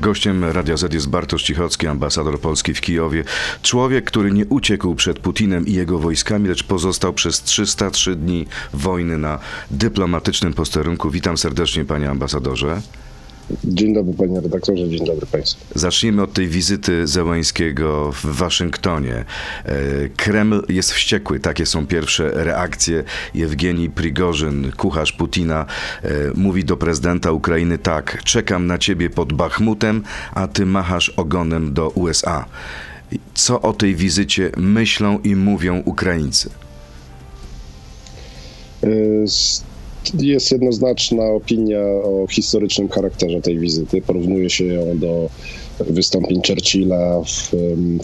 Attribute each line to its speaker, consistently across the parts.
Speaker 1: Gościem Radia Z jest Bartosz Cichocki, ambasador Polski w Kijowie. Człowiek, który nie uciekł przed Putinem i jego wojskami, lecz pozostał przez 303 dni wojny na dyplomatycznym posterunku. Witam serdecznie, panie ambasadorze.
Speaker 2: Dzień dobry panie redaktorze, dzień dobry państwu.
Speaker 1: Zacznijmy od tej wizyty Zełańskiego w Waszyngtonie. E, Kreml jest wściekły, takie są pierwsze reakcje. Jewgenij Prigorzyn, kucharz Putina, e, mówi do prezydenta Ukrainy tak, czekam na ciebie pod Bachmutem, a ty machasz ogonem do USA. Co o tej wizycie myślą i mówią Ukraińcy?
Speaker 2: E, jest jednoznaczna opinia o historycznym charakterze tej wizyty. Porównuje się ją do wystąpień Churchilla w,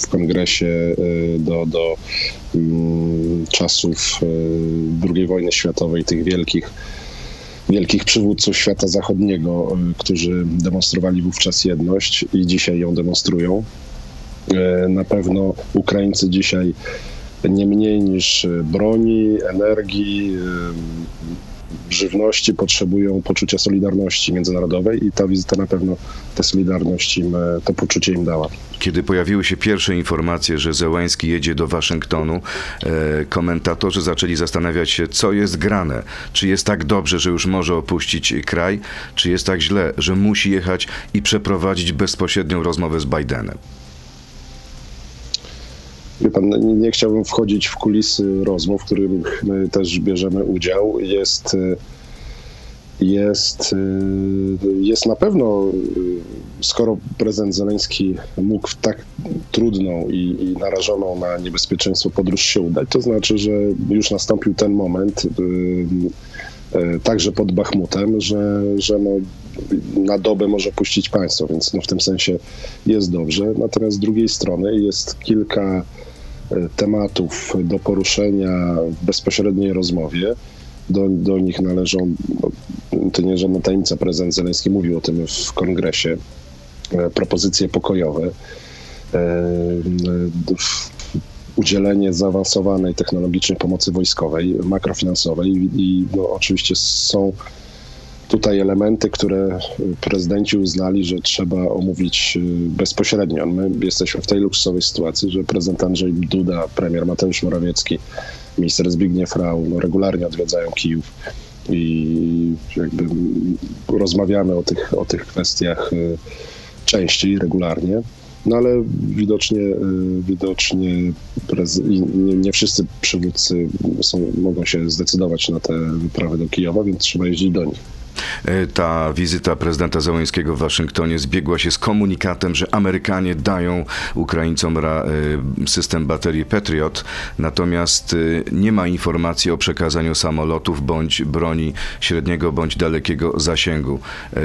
Speaker 2: w kongresie, e, do, do um, czasów e, II wojny światowej, tych wielkich wielkich przywódców świata zachodniego, e, którzy demonstrowali wówczas jedność i dzisiaj ją demonstrują. Na pewno Ukraińcy dzisiaj nie mniej niż broni, energii, żywności potrzebują poczucia solidarności międzynarodowej i ta wizyta na pewno tę solidarność im, e, to poczucie im dała.
Speaker 1: Kiedy pojawiły się pierwsze informacje, że Zełański jedzie do Waszyngtonu, e, komentatorzy zaczęli zastanawiać się, co jest grane. Czy jest tak dobrze, że już może opuścić kraj, czy jest tak źle, że musi jechać i przeprowadzić bezpośrednią rozmowę z Bidenem?
Speaker 2: Wie pan, nie, chciałbym wchodzić w kulisy rozmów, w których my też bierzemy udział. Jest, jest, jest na pewno, skoro prezydent Zeleński mógł w tak trudną i, i narażoną na niebezpieczeństwo podróż się udać, to znaczy, że już nastąpił ten moment, e, także pod Bachmutem, że, że no, na dobę może puścić państwo, więc no w tym sensie jest dobrze. Natomiast z drugiej strony jest kilka E, tematów do poruszenia w bezpośredniej rozmowie. Do, do nich należą, to nie żadna tajemnica, prezydent Zeleński mówił o tym w kongresie, e, propozycje pokojowe, e, udzielenie zaawansowanej technologicznej pomocy wojskowej, makrofinansowej i no, oczywiście są tutaj elementy, które prezydenci uznali, że trzeba omówić y, bezpośrednio. My jesteśmy w tej luksusowej sytuacji, że prezydent Andrzej Duda, premier Mateusz Morawiecki, minister Zbigniew Rau no, regularnie odwiedzają Kijów i jakby rozmawiamy o tych, o tych kwestiach y, częściej, regularnie. No ale widocznie, widocznie nie, nie, wszyscy przywódcy są, mogą się zdecydować na te wyprawy do Kijowa, więc trzeba jeździć do nich.
Speaker 1: E, ta wizyta prezydenta Załońskiego w Waszyngtonie zbiegła się z komunikatem, że Amerykanie dają Ukraińcom e, system baterii Patriot, natomiast e, nie ma informacji o przekazaniu samolotów bądź broni średniego bądź dalekiego zasięgu.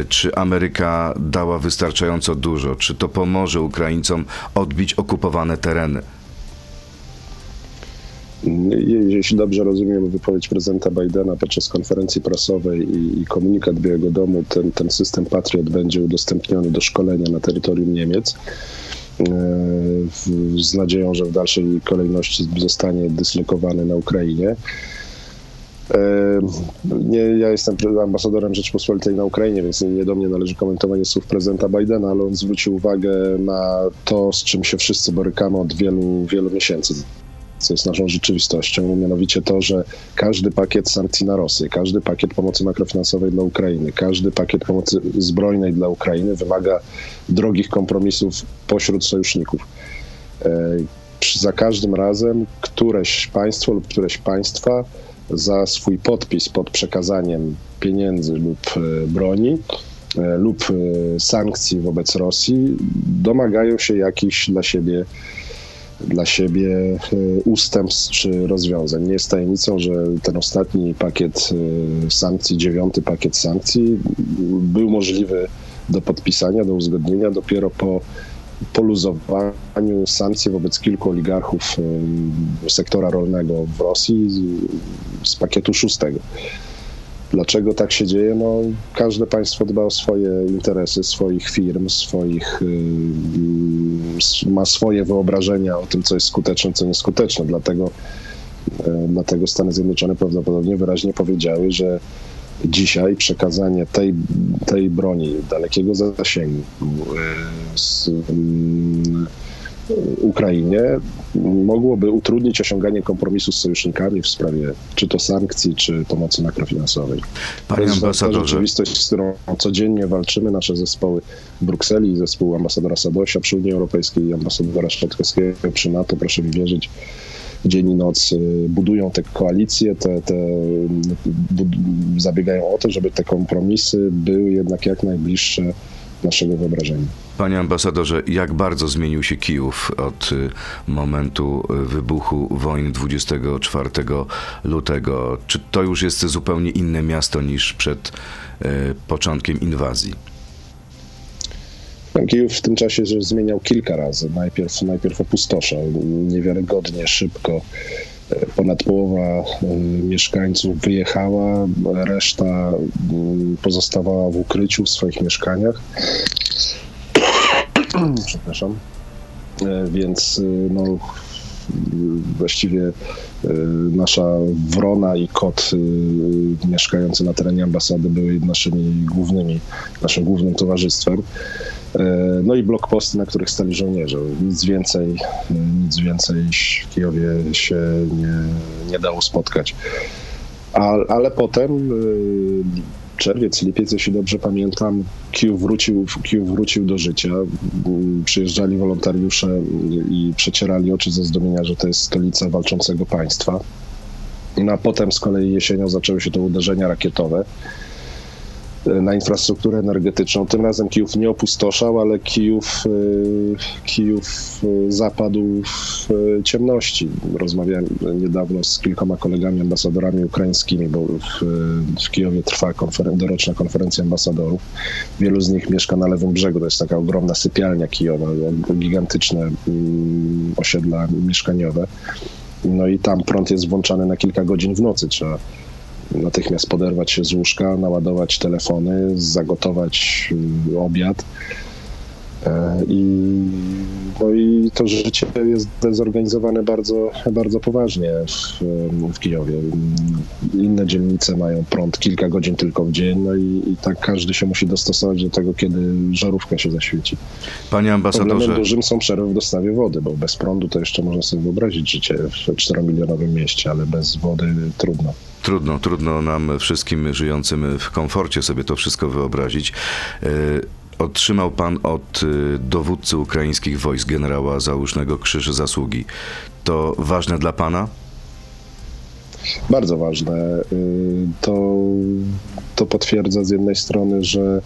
Speaker 1: Czy Ameryka dała wystarczająco dużo? Czy to pomoże Ukraińcom odbić okupowane tereny?
Speaker 2: Jeśli dobrze rozumiem wypowiedź prezydenta Bidena podczas konferencji prasowej i, i komunikat Białego Domu, ten, ten system Patriot będzie udostępniony do szkolenia na terytorium Niemiec e, z nadzieją, że w dalszej kolejności zostanie dyslokowany na Ukrainie. E, nie, ja jestem ambasadorem Rzeczpospolitej na Ukrainie, więc nie, do mnie należy komentowanie słów prezydenta Bidena, ale on zwrócił uwagę na to, z czym się wszyscy borykamy od wielu, wielu miesięcy co jest naszą rzeczywistością, mianowicie to, że każdy pakiet sankcji na Rosję, każdy pakiet pomocy makrofinansowej dla Ukrainy, każdy pakiet pomocy zbrojnej dla Ukrainy wymaga drogich kompromisów pośród sojuszników. E, za każdym razem któreś państwo lub któreś państwa za swój podpis pod przekazaniem pieniędzy lub e, broni e, lub sankcji wobec Rosji domagają się jakichś dla siebie dla siebie e, ustępstw czy rozwiązań. Nie jest tajemnicą, że ten ostatni pakiet e, sankcji, dziewiąty pakiet sankcji, był możliwy do podpisania, do uzgodnienia dopiero po poluzowaniu sankcji wobec kilku oligarchów e, sektora rolnego w Rosji z pakietu szóstego. Dlaczego tak się dzieje? No, każde państwo dba o swoje interesy, swoich firm, swoich, yy, ma swoje wyobrażenia o tym, co jest skuteczne, co nieskuteczne. Dlatego, yy, dlatego Stany Zjednoczone prawdopodobnie wyraźnie powiedziały, że Dzisiaj przekazanie tej, tej broni dalekiego zasięgu z, um, Ukrainie mogłoby utrudnić osiąganie kompromisu z sojusznikami w sprawie czy to sankcji, czy pomocy makrofinansowej.
Speaker 1: Panie
Speaker 2: to jest
Speaker 1: ambasadorze.
Speaker 2: rzeczywistość, z którą codziennie walczymy. Nasze zespoły w Brukseli, zespół ambasadora Sadosia przy Unii Europejskiej i ambasadora Szczetkowskiego przy NATO, proszę mi wierzyć, dzień i noc budują te koalicje, te, te zabiegają o to, żeby te kompromisy były jednak jak najbliższe naszego wyobrażenia.
Speaker 1: Panie ambasadorze, jak bardzo zmienił się Kijów od y, momentu y, wybuchu wojny 24 lutego? Czy to już jest zupełnie inne miasto niż przed y, początkiem inwazji?
Speaker 2: Kijów w tym czasie zmieniał kilka razy. Najpierw, najpierw opustoszał niewiarygodnie szybko. Ponad połowa mieszkańców wyjechała, reszta pozostawała w ukryciu w swoich mieszkaniach. Przepraszam. Więc no, właściwie nasza wrona i kot mieszkający na terenie ambasady były naszymi głównymi, naszym głównym towarzystwem. No i blokposty, na których stali żołnierze. Nic więcej, nic więcej w Kijowie się nie, nie dało spotkać. A, ale potem czerwiec, lipiec, jeśli dobrze pamiętam, Kijów wrócił, Kijów wrócił do życia. Przyjeżdżali wolontariusze i przecierali oczy ze zdumienia, że to jest stolica walczącego państwa. No a potem z kolei jesienią zaczęły się to uderzenia rakietowe na infrastrukturę energetyczną. Tym razem Kijów nie opustoszał, ale Kijów, Kijów zapadł w ciemności. Rozmawiałem niedawno z kilkoma kolegami ambasadorami ukraińskimi, bo w, w Kijowie trwa konferen doroczna konferencja ambasadorów. Wielu z nich mieszka na lewym brzegu. To jest taka ogromna sypialnia Kijowa, gigantyczne osiedla mieszkaniowe. No i tam prąd jest włączany na kilka godzin w nocy. Trzeba natychmiast poderwać się z łóżka, naładować telefony, zagotować obiad. I, no i to życie jest zorganizowane bardzo, bardzo poważnie w, w Kijowie. Inne dzielnice mają prąd kilka godzin tylko w dzień, no i, i tak każdy się musi dostosować do tego, kiedy żarówka się zaświeci.
Speaker 1: Panie ambasadorze.
Speaker 2: Problemem dużym są przerwy w dostawie wody, bo bez prądu to jeszcze można sobie wyobrazić życie w 4-milionowym mieście, ale bez wody trudno.
Speaker 1: Trudno, trudno nam wszystkim żyjącym w komforcie sobie to wszystko wyobrazić. Otrzymał pan od dowódcy ukraińskich wojsk generała Załużnego Krzyż Zasługi. To ważne dla pana?
Speaker 2: Bardzo ważne. To, to potwierdza z jednej strony, że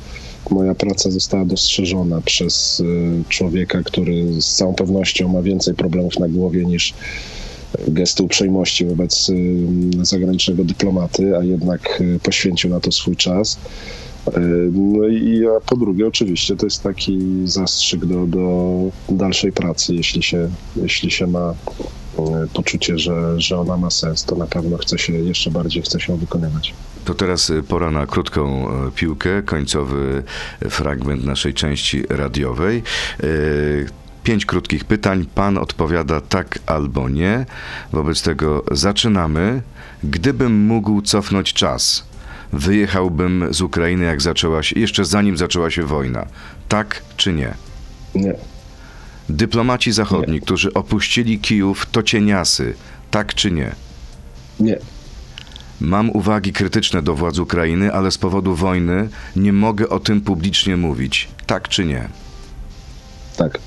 Speaker 2: moja praca została dostrzeżona przez człowieka, który z całą pewnością ma więcej problemów na głowie niż gesty uprzejmości wobec zagranicznego dyplomaty, a jednak poświęcił na to swój czas. No i a po drugie, oczywiście, to jest taki zastrzyk do, do dalszej pracy. Jeśli się, jeśli się ma poczucie, że, że ona ma sens, to na pewno chce się, jeszcze bardziej chce się wykonywać.
Speaker 1: To teraz pora na krótką piłkę, końcowy fragment naszej części radiowej. Pięć krótkich pytań. Pan odpowiada tak albo nie. Wobec tego zaczynamy. Gdybym mógł cofnąć czas, wyjechałbym z Ukrainy, jak zaczęła się, jeszcze zanim zaczęła się wojna. Tak czy nie?
Speaker 2: Nie.
Speaker 1: Dyplomaci zachodni, nie. którzy opuścili Kijów, to cieniasy. Tak czy nie?
Speaker 2: Nie.
Speaker 1: Mam uwagi krytyczne do władz Ukrainy, ale z powodu wojny nie mogę o tym publicznie mówić. Tak czy nie?
Speaker 2: Tak.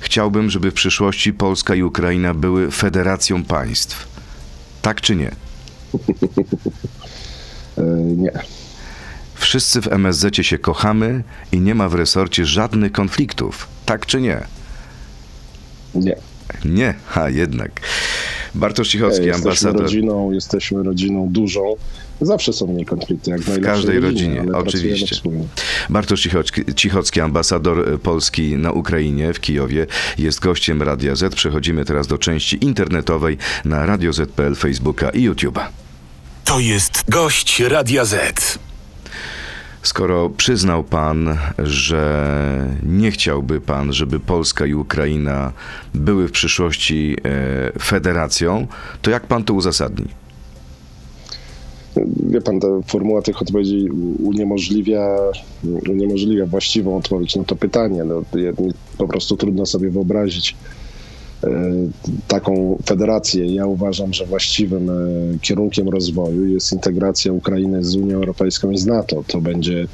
Speaker 1: Chciałbym, żeby w przyszłości Polska i Ukraina były federacją państw. Tak czy nie?
Speaker 2: nie.
Speaker 1: Wszyscy w MSZ się kochamy i nie ma w resorcie żadnych konfliktów. Tak czy nie?
Speaker 2: Nie.
Speaker 1: Nie, a jednak. Bartosz Cichocki,
Speaker 2: jesteśmy
Speaker 1: ambasador.
Speaker 2: Rodziną, jesteśmy rodziną dużą. Zawsze są w niej konflikty, jak
Speaker 1: w każdej rodzinie, oczywiście. Bartosz Cichocki, Cichocki, ambasador Polski na Ukrainie, w Kijowie, jest gościem Radia Z. Przechodzimy teraz do części internetowej na Radio Z.pl, Facebooka i YouTube'a.
Speaker 3: To jest gość Radia Z.
Speaker 1: Skoro przyznał pan, że nie chciałby pan, żeby Polska i Ukraina były w przyszłości e, federacją, to jak pan to uzasadni?
Speaker 2: wie pan, ta formuła tych odpowiedzi uniemożliwia, uniemożliwia właściwą odpowiedź na to pytanie. No, po prostu trudno sobie wyobrazić taką federację. Ja uważam, że właściwym e, kierunkiem rozwoju jest integracja Ukrainy z Unią Europejską i z NATO. To będzie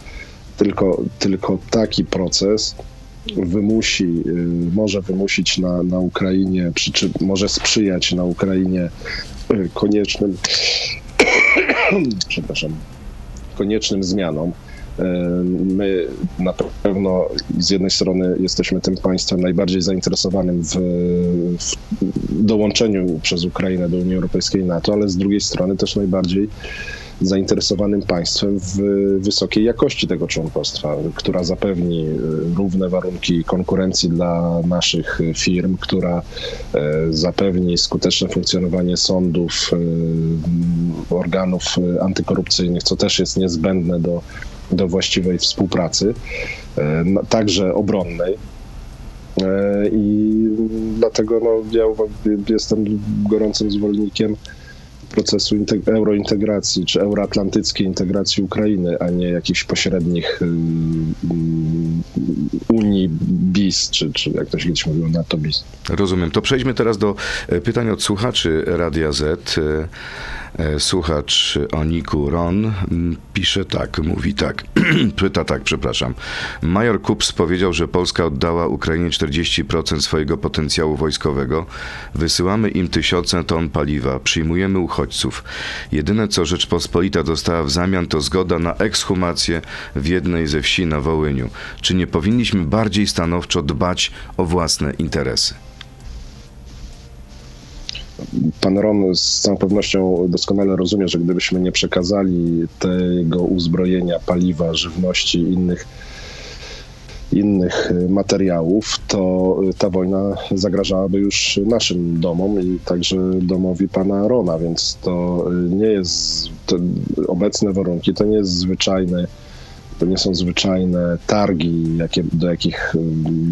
Speaker 2: tylko, tylko taki proces wymusi, e, może wymusić na, na Ukrainie, czy, czy może sprzyjać na Ukrainie koniecznym przepraszam, koniecznym zmianom. My na pewno z jednej strony jesteśmy tym państwem najbardziej zainteresowanym w, w, dołączeniu przez Ukrainę do Unii Europejskiej i NATO, ale z drugiej strony też najbardziej zainteresowanym państwem w wysokiej jakości tego członkostwa, która zapewni e, równe warunki konkurencji dla naszych firm, która e, zapewni skuteczne funkcjonowanie sądów, e, organów antykorupcyjnych, co też jest niezbędne do, do właściwej współpracy, także obronnej. I dlatego no, ja jestem gorącym zwolennikiem procesu eurointegracji czy euroatlantyckiej integracji Ukrainy, a nie jakichś pośrednich y, y, Unii BIS, czy, czy jak to się kiedyś mówiło, NATO BIS.
Speaker 1: Rozumiem. To przejdźmy teraz do e, pytań od słuchaczy Radia Z. E, E, słuchacz o Niku Ron pisze tak, mówi tak, pyta tak, przepraszam. Major Kups powiedział, że Polska oddała Ukrainie 40% swojego potencjału wojskowego. Wysyłamy im tysiące ton paliwa, przyjmujemy uchodźców. Jedyne, co Rzeczpospolita dostała w zamian, to zgoda na ekshumację w jednej ze wsi na Wołyniu. Czy nie powinniśmy bardziej stanowczo dbać o własne interesy?
Speaker 2: Pan Ron z całą pewnością doskonale rozumie, że gdybyśmy nie przekazali tego uzbrojenia, paliwa, żywności i innych innych materiałów, to ta wojna zagrażałaby już naszym domom i także domowi pana Rona, więc to nie jest, obecne warunki to nie jest zwyczajne, to nie są zwyczajne targi, jakie, do jakich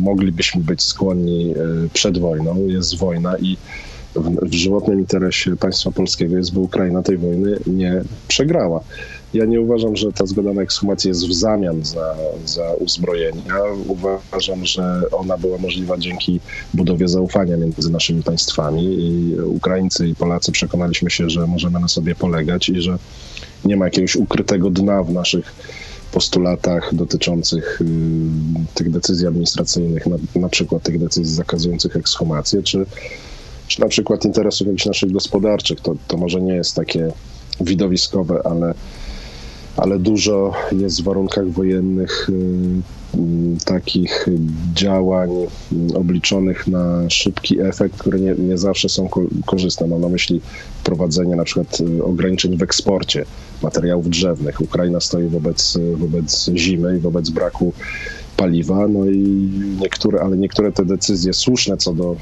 Speaker 2: moglibyśmy być skłonni e, przed wojną. Jest wojna i w, w żywotnym interesie państwa polskiego jest, by Ukraina tej wojny nie przegrała. Ja nie uważam, że ta zgoda na ekshumację jest w zamian za, za uzbrojenie. Ja uważam, że ona była możliwa dzięki budowie zaufania między naszymi państwami i Ukraińcy i Polacy przekonaliśmy się, że możemy na sobie polegać i że nie ma jakiegoś ukrytego dna w naszych postulatach dotyczących y, tych decyzji administracyjnych, na, na przykład tych decyzji zakazujących ekshumację, czy czy na przykład interesów jakichś naszych gospodarczych. To, to może nie jest takie widowiskowe, ale, ale dużo jest w warunkach wojennych y, y, takich działań obliczonych na szybki efekt, które nie, nie zawsze są ko korzystne. Mam na myśli wprowadzenie na przykład y, ograniczeń w eksporcie materiałów drzewnych. Ukraina stoi wobec, wobec zimy i wobec braku paliwa, no i niektóre, ale niektóre te decyzje słuszne co do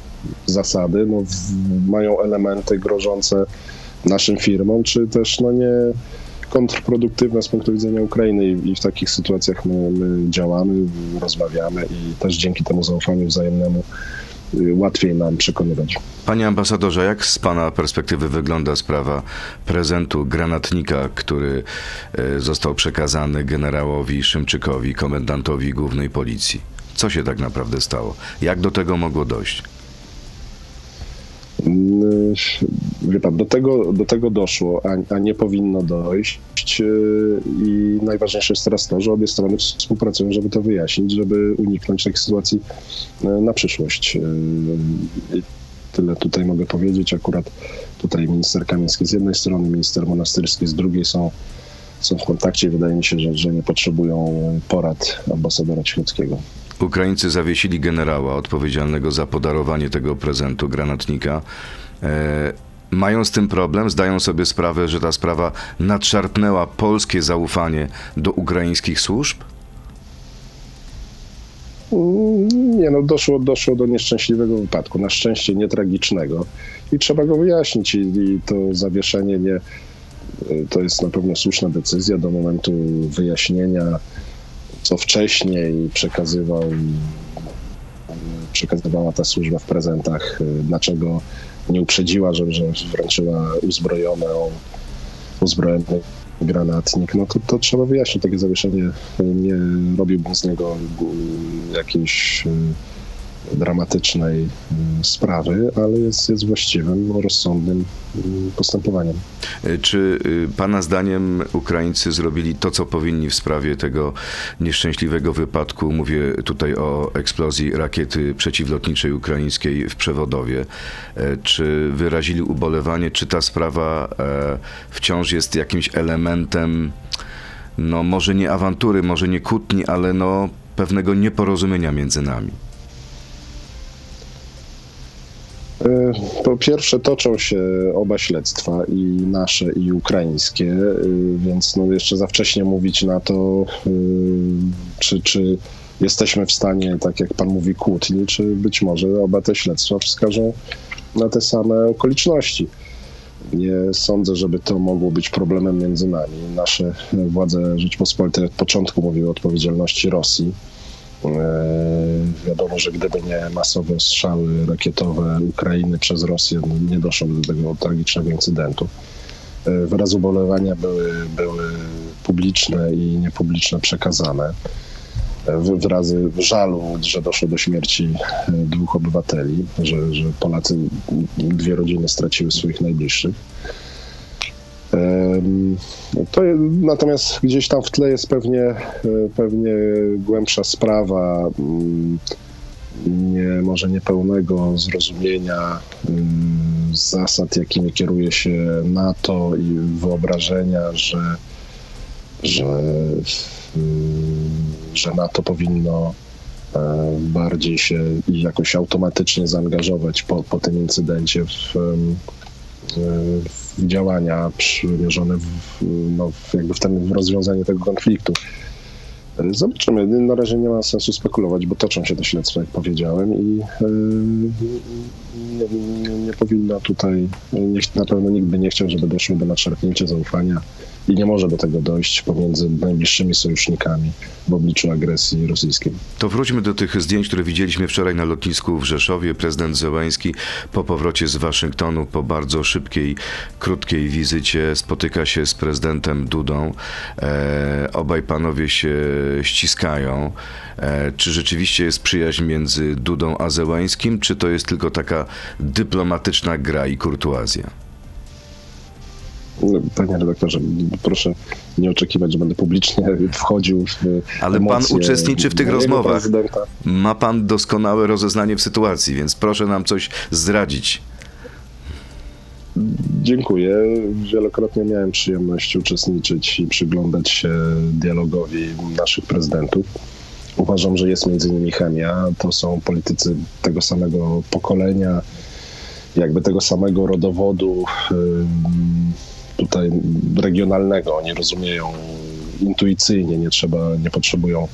Speaker 2: zasady, no, w, mają elementy grożące naszym firmom, czy też no nie kontrproduktywne z punktu widzenia Ukrainy i, i w takich sytuacjach my, my działamy, rozmawiamy i też dzięki temu zaufaniu wzajemnemu łatwiej nam przekonywać.
Speaker 1: Panie ambasadorze, jak z Pana perspektywy wygląda sprawa prezentu granatnika, który y, został przekazany generałowi Szymczykowi, komendantowi głównej policji? Co się tak naprawdę stało? Jak do tego mogło dojść?
Speaker 2: Mm, wie pan, do tego, do tego doszło, a, a nie powinno dojść. Y, I najważniejsze jest teraz to, że obie strony współpracują, żeby to wyjaśnić, żeby uniknąć takich sytuacji y, na przyszłość. I tyle tutaj mogę powiedzieć. Akurat tutaj minister Kamiński z jednej strony, minister Monastyrski z drugiej są, są w kontakcie. Wydaje mi się, że, że nie potrzebują porad ambasadora Cichockiego.
Speaker 1: Ukraińcy zawiesili generała odpowiedzialnego za podarowanie tego prezentu granatnika. E, mają z tym problem, zdają sobie sprawę, że ta sprawa nadszarpnęła polskie zaufanie do ukraińskich służb?
Speaker 2: Nie, no doszło, doszło do nieszczęśliwego wypadku, na szczęście nie tragicznego i trzeba go wyjaśnić i, to zawieszenie nie, to jest na pewno słuszna decyzja do momentu wyjaśnienia co wcześniej przekazywał, przekazywała ta służba w prezentach, y, dlaczego nie uprzedziła, że, że wręczyła uzbrojoną, uzbrojony granatnik, no to, to trzeba wyjaśnić. Takie zawieszenie nie robiłbym z niego mm, jakiejś y, dramatycznej y, sprawy, ale jest, jest właściwym, rozsądnym y, postępowaniem.
Speaker 1: E, Czy y, Pana zdaniem Ukraińcy zrobili to, co powinni w sprawie tego nieszczęśliwego wypadku? Mówię tutaj o eksplozji rakiety przeciwlotniczej ukraińskiej w Przewodowie. E, Czy wyrazili ubolewanie, czy ta sprawa e, wciąż jest jakimś elementem, no może nie awantury, może nie kłótni, ale no pewnego nieporozumienia między nami?
Speaker 2: E, Po pierwsze, toczą się oba śledztwa, i nasze, i ukraińskie, y, więc no jeszcze za wcześnie mówić na to, y, czy, czy jesteśmy w stanie, tak jak pan mówi, kłótni, czy być może oba te śledztwa wskażą na te same okoliczności. Nie sądzę, żeby to mogło być problemem między nami. Nasze władze Rzeczpospolitej od początku mówiły o odpowiedzialności Rosji. E, Wiadomo, że gdyby nie masowe ostrzały rakietowe Ukrainy przez Rosję, no nie doszło do tego tragicznego incydentu. E, Wyrazy ubolewania były, były publiczne i niepubliczne przekazane. E, wy- Wyrazy żalu, że doszło do śmierci dwóch obywateli, że, że Polacy, dwie rodziny straciły swoich najbliższych. To, je- natomiast gdzieś tam w tle jest pewnie, e, pewnie głębsza sprawa, mm, nie, może niepełnego zrozumienia zasad, jakimi kieruje się NATO i wyobrażenia, że, że, mm, że NATO powinno e, bardziej się jakoś automatycznie zaangażować po, po tym incydencie w działania przymierzone w, no, jakby w, ten, w rozwiązanie tego konfliktu. Zobaczymy. Na razie nie ma sensu spekulować, bo toczą się te śledztwa, jak powiedziałem, i yy, nie, nie, nie powinno tutaj, nie, na pewno nikt by nie chciał, żeby doszło do nadszarpnięcia zaufania i nie może do tego dojść pomiędzy najbliższymi sojusznikami w obliczu agresji rosyjskiej.
Speaker 1: To wróćmy do tych zdjęć, które widzieliśmy wczoraj na lotnisku w Rzeszowie. Prezydent Zełański po powrocie z Waszyngtonu, po bardzo szybkiej, krótkiej wizycie, spotyka się z prezydentem Dudą. E, obaj panowie się ściskają. E, czy rzeczywiście jest przyjaźń między Dudą a Zełańskim, czy to jest tylko taka dyplomatyczna gra i kurtuazja?
Speaker 2: Panie redaktorze, proszę nie oczekiwać, że będę publicznie wchodził w
Speaker 1: Ale pan uczestniczy w tych rozmowach.
Speaker 2: prezydenta.
Speaker 1: Ma pan doskonałe rozeznanie w sytuacji, więc proszę nam coś zdradzić.
Speaker 2: Dziękuję. Wielokrotnie miałem przyjemność uczestniczyć i przyglądać się dialogowi naszych prezydentów. Uważam, że jest między nimi chemia. To są politycy tego samego pokolenia, jakby tego samego rodowodu ym, tutaj regionalnego. Oni rozumieją intuicyjnie, nie trzeba, nie potrzebują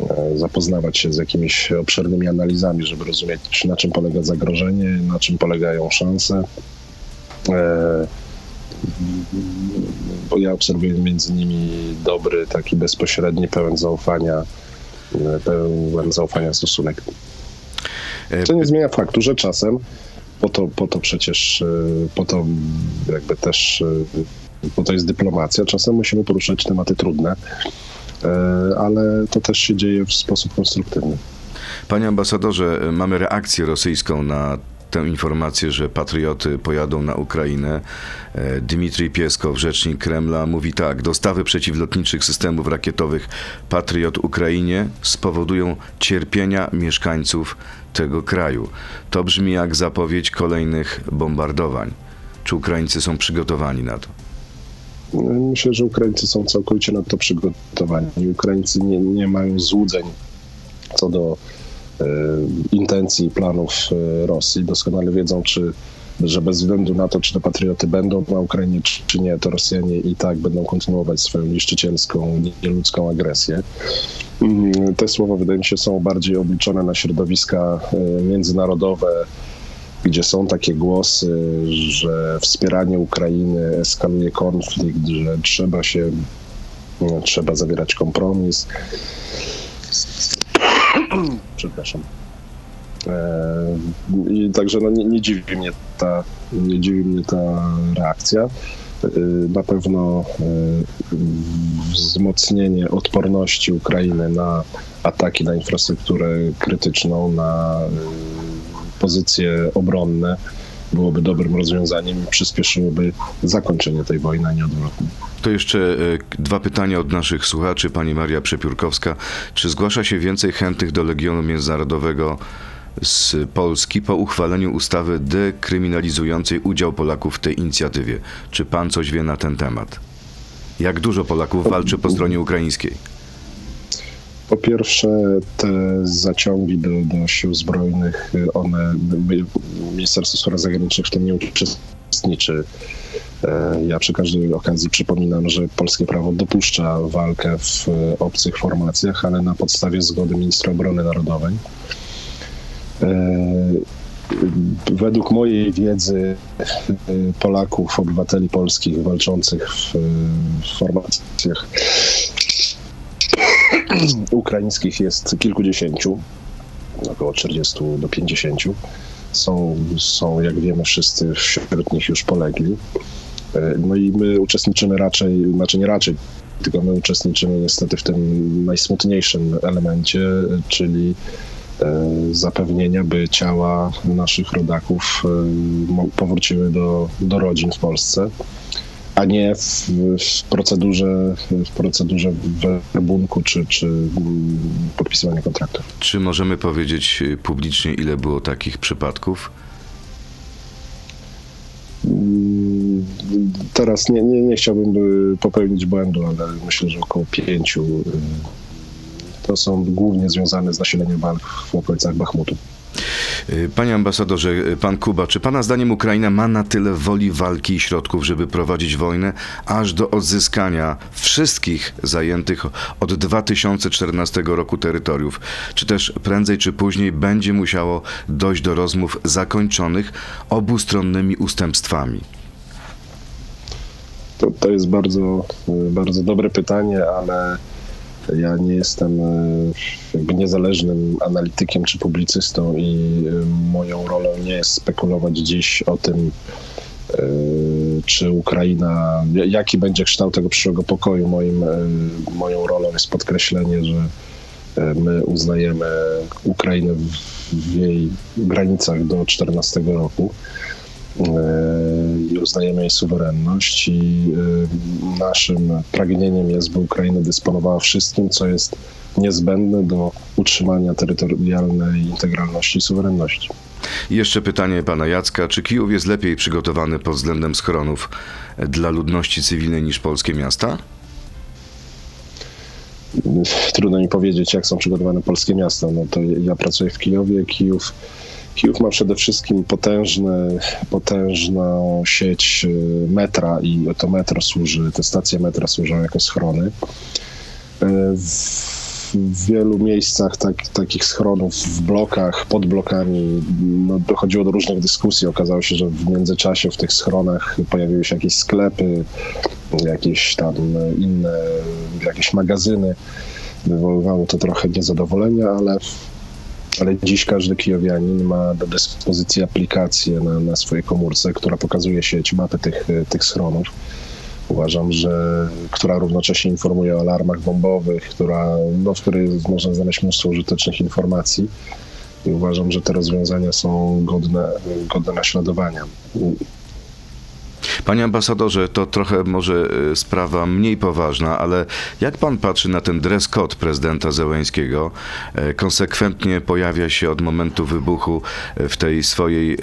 Speaker 2: e, zapoznawać się z jakimiś obszernymi analizami, żeby rozumieć, na czym polega zagrożenie, na czym polegają szanse. E, bo ja obserwuję między nimi dobry, taki bezpośredni, pełen zaufania, e, pełen zaufania stosunek. Co nie zmienia faktu, że czasem po to, po to przecież, e, po to jakby też, po to jest dyplomacja, czasem musimy poruszać tematy trudne, e, ale to też się dzieje w sposób konstruktywny.
Speaker 1: Panie ambasadorze, mamy reakcję rosyjską na tę informację, że patrioty pojadą na Ukrainę. E, Dmitrij Pieskow, rzecznik Kremla, mówi tak: dostawy przeciwlotniczych systemów rakietowych Patriot Ukrainie spowodują cierpienia mieszkańców tego kraju. To brzmi jak zapowiedź kolejnych bombardowań. Czy Ukraińcy są przygotowani na to?
Speaker 2: Myślę, że Ukraińcy są całkowicie na to przygotowani. Ukraińcy nie, nie mają złudzeń co do intencji i planów e, Rosji. Doskonale wiedzą, czy, że bez względu na to, czy te patrioty będą na Ukrainie, czy, czy nie, to Rosjanie i tak będą kontynuować swoją niszczycielską, nieludzką agresję. Mm, Te słowa, wydaje mi się, są bardziej obliczone na środowiska e, międzynarodowe, gdzie są takie głosy, że wspieranie Ukrainy eskaluje konflikt, że trzeba się, no, trzeba zawierać kompromis. Przepraszam. E, I także no, nie, nie dziwi mnie ta, nie dziwi mnie ta reakcja. Na pewno wzmocnienie odporności Ukrainy na ataki na infrastrukturę krytyczną, na pozycje obronne byłoby dobrym rozwiązaniem i przyspieszyłoby zakończenie tej wojny, a nie odwrotnie.
Speaker 1: To jeszcze e, dwa pytania od naszych słuchaczy. Pani Maria Przepiórkowska. Czy zgłasza się więcej chętnych do Legionu Międzynarodowego z Polski po uchwaleniu ustawy dekryminalizującej udział Polaków w tej inicjatywie? Czy pan coś wie na ten temat? Jak dużo Polaków walczy po stronie ukraińskiej?
Speaker 2: Po pierwsze, te zaciągi do, do sił zbrojnych, one, Ministerstwo Spraw Zagranicznych w tym nie uczestniczy. E, ja przy każdej okazji przypominam, że polskie prawo dopuszcza walkę w obcych formacjach, ale na podstawie zgody ministra obrony narodowej. E, według mojej wiedzy Polaków, obywateli polskich walczących w formacjach ukraińskich jest kilkudziesięciu, około 40 do 50. Są, są, jak wiemy wszyscy, wśród nich już polegli. E, no i my uczestniczymy raczej, znaczy nie raczej, tylko my uczestniczymy niestety w tym najsmutniejszym elemencie, czyli e, zapewnienia, by ciała naszych rodaków e, powróciły do, do rodzin w Polsce a nie w, w, procedurze, w procedurze werbunku czy, czy podpisywania kontraktów.
Speaker 1: Czy możemy powiedzieć publicznie, ile było takich przypadków?
Speaker 2: Mm, teraz nie, nie, nie chciałbym popełnić błędu, ale myślę, że około pięciu. Y, to są głównie związane z nasileniem walk w okolicach Bachmutu.
Speaker 1: Y, panie ambasadorze, y, pan Kuba, czy pana zdaniem Ukraina ma na tyle woli walki i środków, żeby prowadzić wojnę, aż do odzyskania wszystkich zajętych od 2014 roku terytoriów? Czy też prędzej czy później będzie musiało dojść do rozmów zakończonych obustronnymi ustępstwami?
Speaker 2: To, to jest bardzo, bardzo dobre pytanie, ale ja nie jestem e, jakby niezależnym analitykiem czy publicystą i e, moją rolą nie jest spekulować dziś o tym, e, czy Ukraina, jaki będzie kształt tego przyszłego pokoju. Moim, moją rolą jest podkreślenie, że my uznajemy Ukrainę w jej granicach do 14 roku uznajemy jej suwerenność i y, naszym pragnieniem jest, by Ukraina dysponowała wszystkim, co jest niezbędne do utrzymania terytorialnej integralności i suwerenności.
Speaker 1: I jeszcze pytanie pana Jacka. Czy Kijów jest lepiej przygotowany pod względem schronów dla ludności cywilnej niż polskie miasta?
Speaker 2: Trudno mi powiedzieć, jak są przygotowane polskie miasta. No to ja pracuję w Kijowie. Kijów Kijów ma przede wszystkim potężny, potężną sieć y, metra i to metro służy, te stacje metra służą jako schrony. Y, w wielu miejscach tak, takich schronów, w blokach, pod blokami no, dochodziło do różnych dyskusji. Okazało się, że w międzyczasie w tych schronach pojawiły się jakieś sklepy, jakieś tam inne, jakieś magazyny. Wywoływało to trochę niezadowolenia, ale ale dziś każdy kijowianin ma do dyspozycji aplikację na, na swojej komórce, która pokazuje sieć, mapy tych, tych schronów. Uważam, że która równocześnie informuje o alarmach bombowych, która, no, w której można znaleźć mnóstwo użytecznych informacji. I uważam, że te rozwiązania są godne, godne naśladowania.
Speaker 1: Panie ambasadorze, to trochę może e, sprawa mniej poważna, ale jak pan patrzy na ten dress code prezydenta Zełęńskiego? E, konsekwentnie pojawia się od momentu wybuchu e, w tej swojej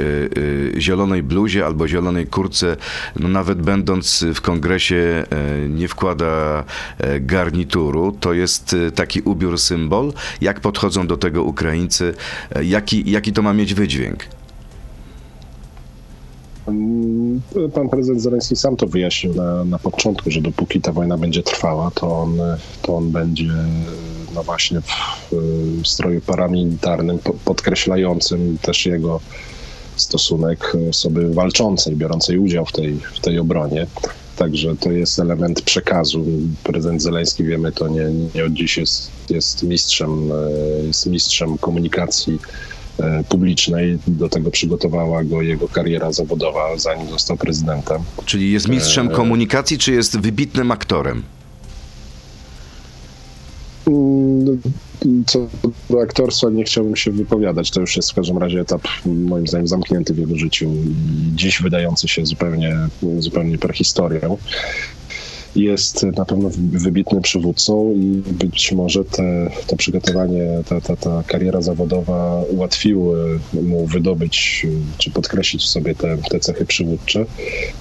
Speaker 1: zielonej bluzie albo zielonej kurce, no nawet będąc w kongresie nie wkłada garnituru. To jest taki ubiór symbol. Jak podchodzą do tego Ukraińcy? Jaki, jaki to ma mieć wydźwięk?
Speaker 2: Pan prezydent Zeleński sam to wyjaśnił na, na początku, że dopóki ta wojna będzie trwała, to on, to on będzie no właśnie w, w stroju paramilitarnym, podkreślającym też jego stosunek osoby walczącej, biorącej udział w tej, w tej obronie. Także to jest element przekazu. Prezydent Zeleński, wiemy to nie, nie od dziś, jest, jest mistrzem, jest mistrzem komunikacji e, publicznej. Do tego przygotowała go jego kariera zawodowa, zanim został prezydentem.
Speaker 1: Czyli jest mistrzem komunikacji, czy jest wybitnym aktorem?
Speaker 2: Mm, Co do aktorstwa nie chciałbym się wypowiadać. To już jest w każdym razie etap, moim zdaniem, zamknięty w jego życiu i dziś wydający się zupełnie, zupełnie prehistorią. Jest na pewno wybitnym przywódcą i być może te, to przygotowanie, ta, ta, ta kariera zawodowa ułatwiły mu wydobyć czy podkreślić sobie te, te cechy przywódcze.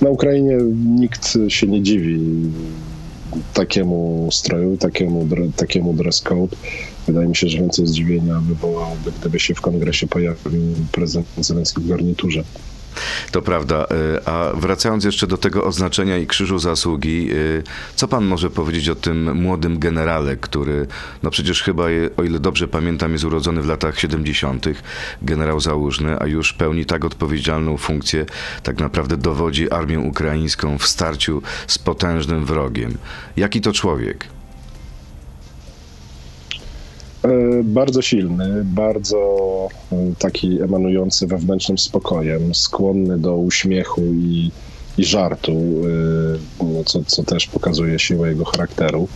Speaker 2: Na Ukrainie nikt się nie dziwi takiemu stroju, takiemu, takiemu dress code. Wydaje mi się, że więcej zdziwienia wywołałby, gdyby się w kongresie pojawił prezydent Zelenski w garniturze.
Speaker 1: To prawda. Y, A wracając jeszcze do tego oznaczenia i krzyżu zasługi, y, co pan może powiedzieć o tym młodym generale, który, no przecież chyba, o ile dobrze pamiętam, jest urodzony w latach 70., generał Załużny, a już pełni tak odpowiedzialną funkcję, tak naprawdę dowodzi armią ukraińską w starciu z potężnym wrogiem. Jaki to człowiek?
Speaker 2: E, Bardzo silny, bardzo e, taki emanujący wewnętrznym spokojem, skłonny do uśmiechu i, i żartu, e, no, co, co też pokazuje siłę jego charakteru.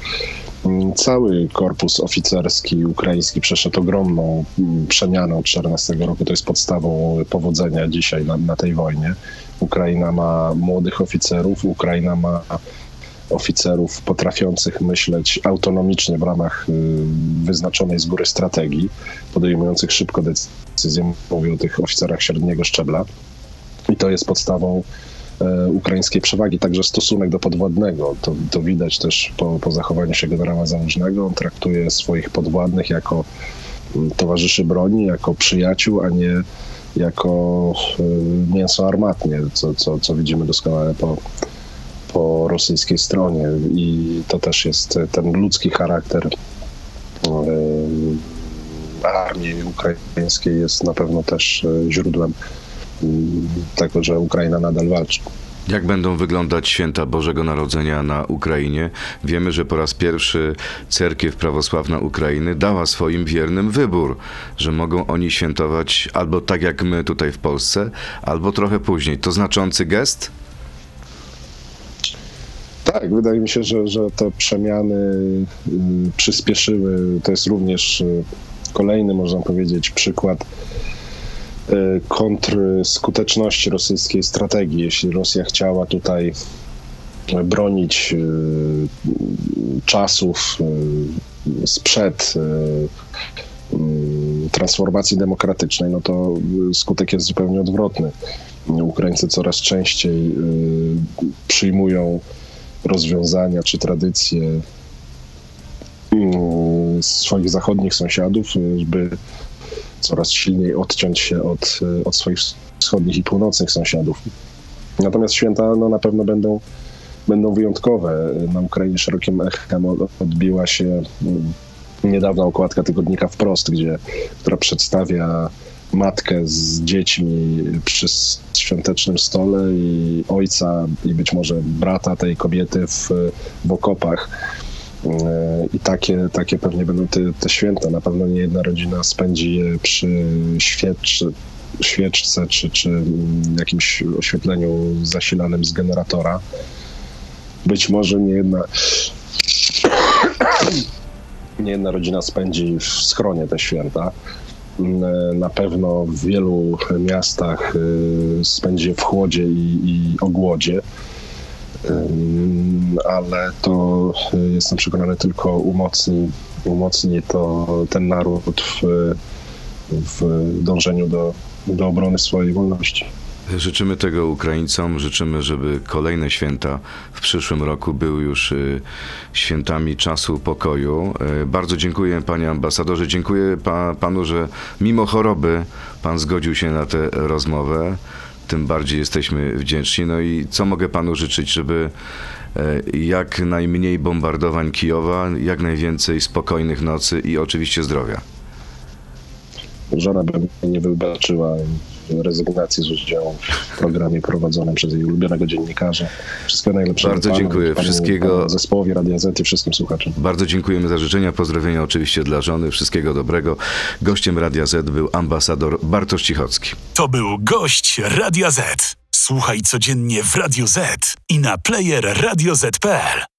Speaker 2: Mm, Cały korpus oficerski ukraiński przeszedł ogromną przemianę od 14 roku. To jest podstawą powodzenia dzisiaj na, na tej wojnie. Ukraina ma młodych oficerów, Ukraina ma oficerów potrafiących myśleć autonomicznie w ramach y, wyznaczonej z góry strategii, podejmujących szybko decyzje. Mówię o tych oficerach średniego szczebla. I to jest podstawą e, ukraińskiej przewagi, także stosunek do podwładnego. To, to widać też po, po zachowaniu się generała Załużnego. On traktuje swoich podwładnych jako mm, towarzyszy broni, jako przyjaciół, a nie jako y, mięso armatnie, co, co, co widzimy doskonale po, po rosyjskiej stronie i to też jest ten ludzki charakter e, armii ukraińskiej jest na pewno też e, źródłem mm, tego, że Ukraina nadal walczy.
Speaker 1: Jak będą wyglądać święta Bożego Narodzenia na Ukrainie? Wiemy, że po raz pierwszy cerkiew prawosławna Ukrainy dała swoim wiernym wybór, że mogą oni świętować albo tak jak my tutaj w Polsce, albo trochę później. To znaczący gest?
Speaker 2: Tak, wydaje mi się, że, że te przemiany y, przyspieszyły. To jest również y, kolejny, można powiedzieć, przykład y, kontrskuteczności rosyjskiej strategii. Jeśli Rosja chciała tutaj bronić czasów sprzed transformacji demokratycznej, no to skutek jest zupełnie odwrotny. Ukraińcy coraz częściej przyjmują rozwiązania czy tradycje mm, swoich zachodnich sąsiadów, żeby coraz silniej odciąć się od, od swoich wschodnich i północnych sąsiadów. Natomiast święta no, na pewno będą, będą wyjątkowe. Na Ukrainie szerokim echem od- odbiła się mm, niedawna okładka tygodnika Wprost, gdzie, która przedstawia matkę z dziećmi przy świątecznym stole i ojca i być może brata tej kobiety w, w okopach. E, I takie, takie pewnie będą te, te święta. Na pewno nie jedna rodzina spędzi je przy świecz, świeczce czy, czy jakimś oświetleniu zasilanym z generatora. Być może nie jedna, nie jedna rodzina spędzi w schronie te święta. Mm, Na pewno w wielu miastach y, spędzi w chłodzie i, i ogłodzie. Ale to y, jestem przekonany tylko umocni, umocni to ten naród w, w dążeniu do, do obrony swojej wolności.
Speaker 1: Życzymy tego Ukraińcom, życzymy, żeby kolejne święta w przyszłym roku były już y, świętami czasu pokoju. Y, Bardzo dziękuję panie ambasadorze, dziękuję pa, panu, że mimo choroby pan zgodził się na tę rozmowę. Tym bardziej jesteśmy wdzięczni. No i co mogę panu życzyć, żeby e, jak najmniej bombardowań Kijowa, jak najwięcej spokojnych nocy i oczywiście zdrowia.
Speaker 2: Żona by mnie nie wybaczyła. Rezygnacji z udziału w programie prowadzonym przez jej ulubionego dziennikarza. Wszystkiego najlepszego.
Speaker 1: Bardzo
Speaker 2: panu,
Speaker 1: dziękuję.
Speaker 2: panu,
Speaker 1: Wszystkiego-
Speaker 2: panu Zespołowi Radia Z i wszystkim słuchaczom.
Speaker 1: Bardzo dziękujemy za życzenia, pozdrowienia oczywiście dla żony, wszystkiego dobrego. Gościem Radia Z był ambasador Bartosz Cichocki.
Speaker 3: To był gość Radia Z. Słuchaj codziennie w Radio Z i na player radioz.pl.